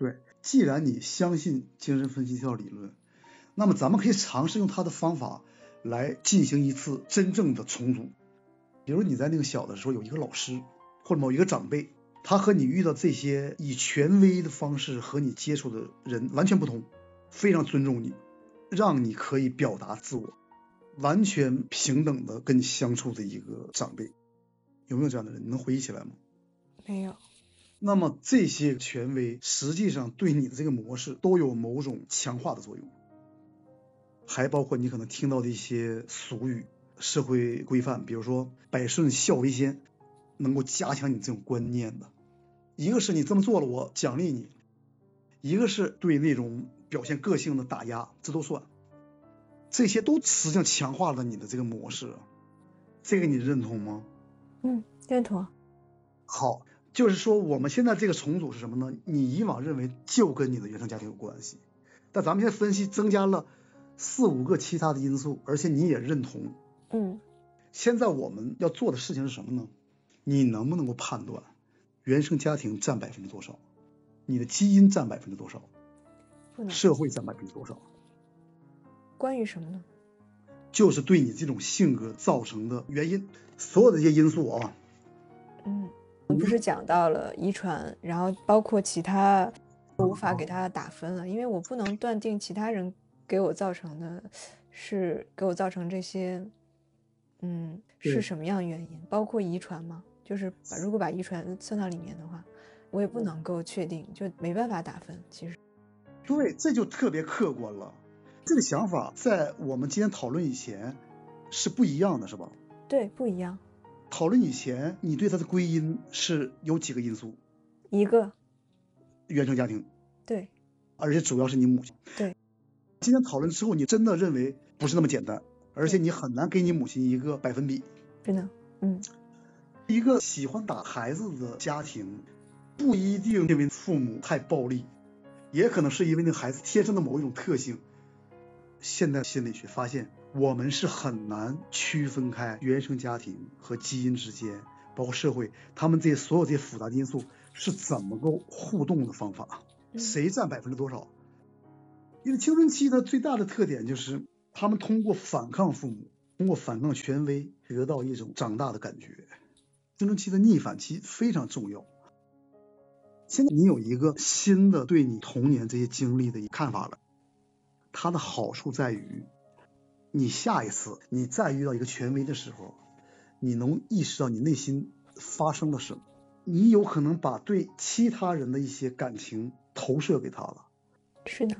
对，既然你相信精神分析这套理论，那么咱们可以尝试用他的方法来进行一次真正的重组。比如你在那个小的时候有一个老师或者某一个长辈，他和你遇到这些以权威的方式和你接触的人完全不同，非常尊重你，让你可以表达自我，完全平等的跟你相处的一个长辈，有没有这样的人？你能回忆起来吗？没有。那么这些权威实际上对你的这个模式都有某种强化的作用，还包括你可能听到的一些俗语、社会规范，比如说“百顺孝为先”，能够加强你这种观念的。一个是你这么做了，我奖励你；一个是对那种表现个性的打压，这都算。这些都实际上强化了你的这个模式，这个你认同吗？嗯，认同。好。就是说，我们现在这个重组是什么呢？你以往认为就跟你的原生家庭有关系，但咱们现在分析增加了四五个其他的因素，而且你也认同。嗯。现在我们要做的事情是什么呢？你能不能够判断原生家庭占百分之多少？你的基因占百分之多少？社会占百分之多少？关于什么呢？就是对你这种性格造成的原因，所有的这些因素啊。嗯。不是讲到了遗传，然后包括其他，无法给他打分了，因为我不能断定其他人给我造成的，是给我造成这些，嗯，是什么样原因？包括遗传吗？就是把如果把遗传算到里面的话，我也不能够确定，就没办法打分。其实，对，这就特别客观了。这个想法在我们今天讨论以前是不一样的，是吧？对，不一样。讨论以前，你对他的归因是有几个因素？一个，原生家庭。对。而且主要是你母亲。对。今天讨论之后，你真的认为不是那么简单，而且你很难给你母亲一个百分比。真的，嗯。一个喜欢打孩子的家庭，不一定因为父母太暴力，也可能是因为那孩子天生的某一种特性。现代心理学发现。我们是很难区分开原生家庭和基因之间，包括社会，他们这些所有这些复杂的因素是怎么个互动的方法？谁占百分之多少？因为青春期的最大的特点就是他们通过反抗父母，通过反抗权威，得到一种长大的感觉。青春期的逆反期非常重要。现在你有一个新的对你童年这些经历的一看法了，它的好处在于。你下一次你再遇到一个权威的时候，你能意识到你内心发生了什么？你有可能把对其他人的一些感情投射给他了。是的。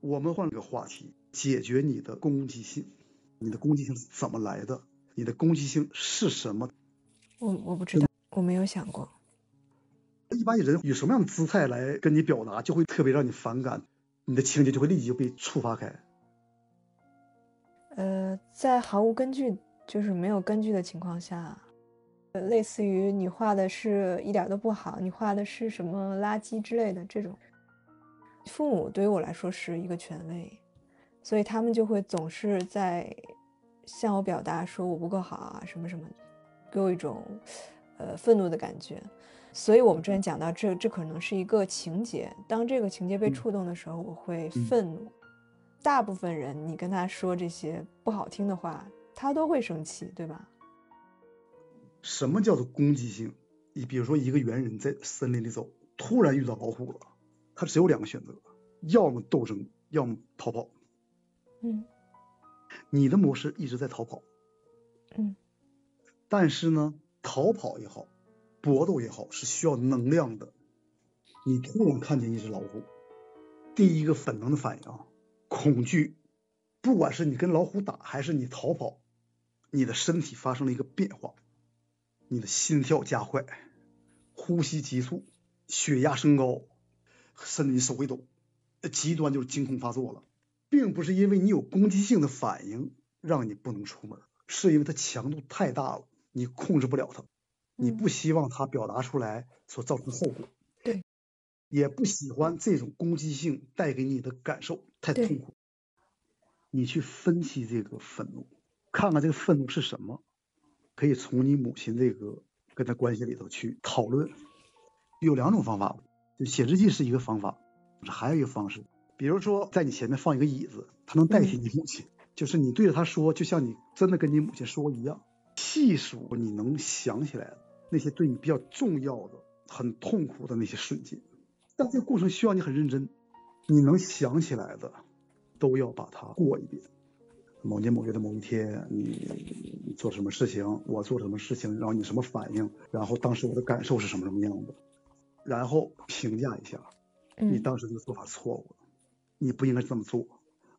我们换个话题，解决你的攻击性。你的攻击性是怎么来的？你的攻击性是什么？我我不知道，我没有想过。一般人以什么样的姿态来跟你表达，就会特别让你反感，你的情节就会立即就被触发开。呃，在毫无根据，就是没有根据的情况下，呃，类似于你画的是一点都不好，你画的是什么垃圾之类的这种，父母对于我来说是一个权威，所以他们就会总是在向我表达说我不够好啊，什么什么，给我一种呃愤怒的感觉。所以我们之前讲到，这这可能是一个情节，当这个情节被触动的时候，我会愤怒。大部分人，你跟他说这些不好听的话，他都会生气，对吧？什么叫做攻击性？你比如说，一个猿人在森林里走，突然遇到老虎了，他只有两个选择：要么斗争，要么逃跑。嗯。你的模式一直在逃跑。嗯。但是呢，逃跑也好，搏斗也好，是需要能量的。你突然看见一只老虎，第一个本能的反应啊。恐惧，不管是你跟老虎打，还是你逃跑，你的身体发生了一个变化，你的心跳加快，呼吸急促，血压升高，甚至你手一抖，极端就是惊恐发作了，并不是因为你有攻击性的反应让你不能出门，是因为它强度太大了，你控制不了它，你不希望它表达出来所造成的后果。也不喜欢这种攻击性带给你的感受，太痛苦。你去分析这个愤怒，看看这个愤怒是什么，可以从你母亲这个跟他关系里头去讨论。有两种方法，就写日记是一个方法，还有一个方式，比如说在你前面放一个椅子，它能代替你母亲，就是你对着他说，就像你真的跟你母亲说一样，细数你能想起来的那些对你比较重要的、很痛苦的那些瞬间。但这个过程需要你很认真，你能想起来的都要把它过一遍。某年某月的某一天，你做什么事情，我做什么事情，然后你什么反应，然后当时我的感受是什么什么样子，然后评价一下，你当时这个做法错误了，你不应该这么做，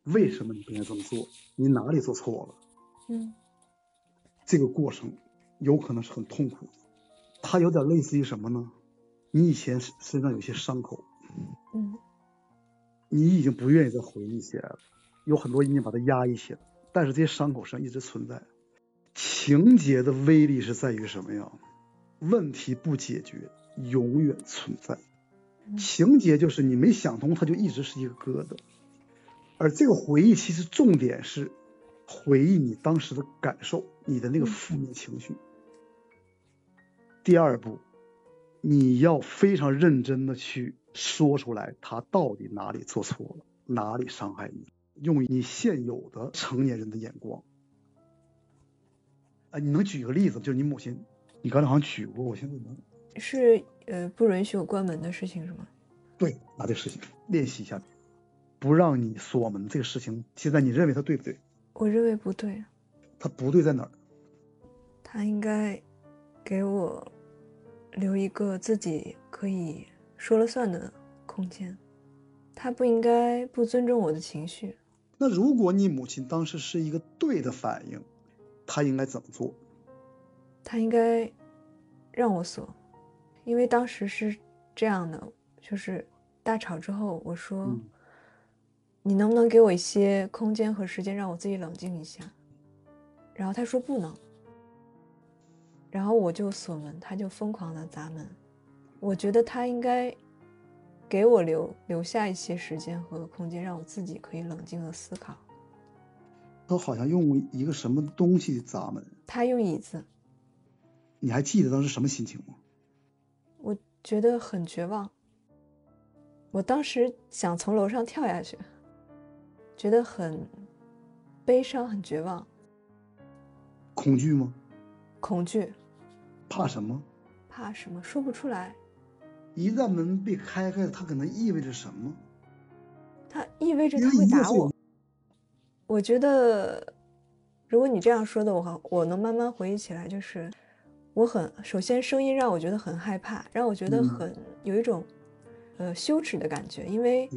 为什么你不应该这么做？你哪里做错了？嗯，这个过程有可能是很痛苦的，它有点类似于什么呢？你以前身上有些伤口，嗯，你已经不愿意再回忆起来了，有很多已经把它压抑起来。但是这些伤口上一直存在。情节的威力是在于什么呀？问题不解决，永远存在。情节就是你没想通，它就一直是一个疙瘩。而这个回忆其实重点是回忆你当时的感受，你的那个负面情绪。第二步，你要非常认真的去说出来，他到底哪里做错了，哪里伤害你。用你现有的成年人的眼光，啊，你能举个例子？就是你母亲，你刚才好像举过，我现在能是呃不允许我关门的事情是吗？对，拿这事情练习一下，不让你锁门这个事情，现在你认为它对不对？我认为不对。它不对在哪儿？他应该给我留一个自己可以说了算的空间，他不应该不尊重我的情绪。那如果你母亲当时是一个对的反应，她应该怎么做？她应该让我锁，因为当时是这样的，就是大吵之后，我说：“你能不能给我一些空间和时间，让我自己冷静一下？”然后他说不能，然后我就锁门，他就疯狂的砸门。我觉得他应该。给我留留下一些时间和空间，让我自己可以冷静的思考。他好像用一个什么东西砸门？他用椅子。你还记得当时什么心情吗？我觉得很绝望。我当时想从楼上跳下去，觉得很悲伤，很绝望。恐惧吗？恐惧。怕什么？怕什么？说不出来。一旦门被开开，它可能意味着什么？它意味着他会打我。我觉得，如果你这样说的，我我能慢慢回忆起来，就是我很首先声音让我觉得很害怕，让我觉得很有一种呃羞耻的感觉，因为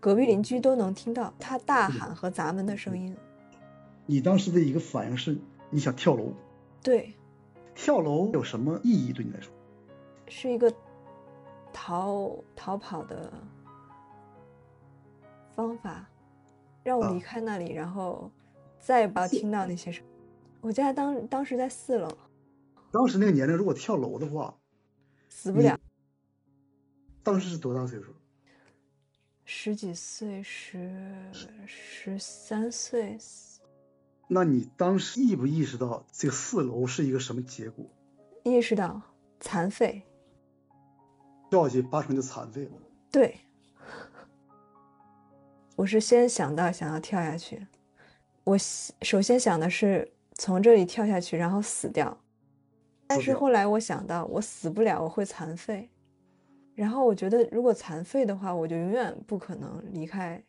隔壁邻居都能听到他大喊和砸门的声音。你当时的一个反应是你想跳楼？对。跳楼有什么意义对你来说？是一个。逃逃跑的方法，让我离开那里，然后再也不要听到那些声。我家当当时在四楼，当时那个年龄，如果跳楼的话，死不了。当时是多大岁数？十几岁，十十三岁。那你当时意不意识到这个四楼是一个什么结果？意识到残废。掉下去八成就残废了。对，我是先想到想要跳下去，我首先想的是从这里跳下去，然后死掉。但是后来我想到我死不了，我会残废。然后我觉得如果残废的话，我就永远不可能离开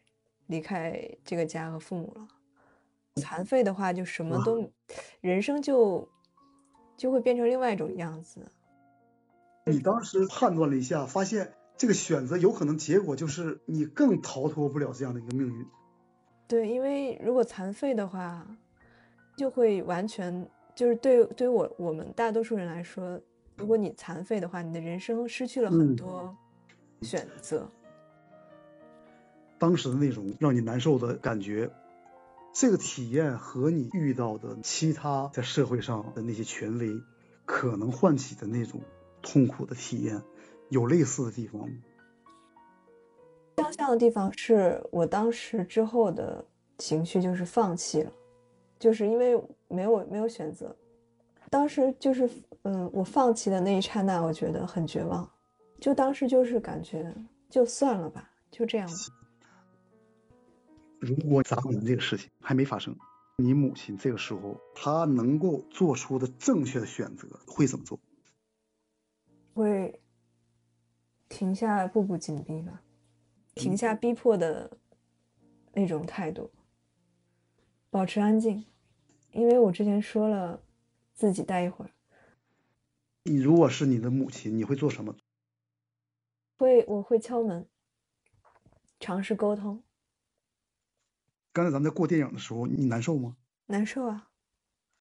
离开这个家和父母了。残废的话就什么都，人生就就会变成另外一种样子。你当时判断了一下，发现这个选择有可能结果就是你更逃脱不了这样的一个命运。对，因为如果残废的话，就会完全就是对对于我我们大多数人来说，如果你残废的话，你的人生失去了很多选择。当时的那种让你难受的感觉，这个体验和你遇到的其他在社会上的那些权威可能唤起的那种。痛苦的体验有类似的地方吗？相像的地方是我当时之后的情绪就是放弃了，就是因为没有没有选择。当时就是嗯，我放弃的那一刹那，我觉得很绝望。就当时就是感觉就算了吧，就这样吧。如果砸门这个事情还没发生，你母亲这个时候她能够做出的正确的选择会怎么做？会停下步步紧逼吧，停下逼迫的那种态度，保持安静，因为我之前说了，自己待一会儿。你如果是你的母亲，你会做什么？会，我会敲门，尝试沟通。刚才咱们在过电影的时候，你难受吗？难受啊。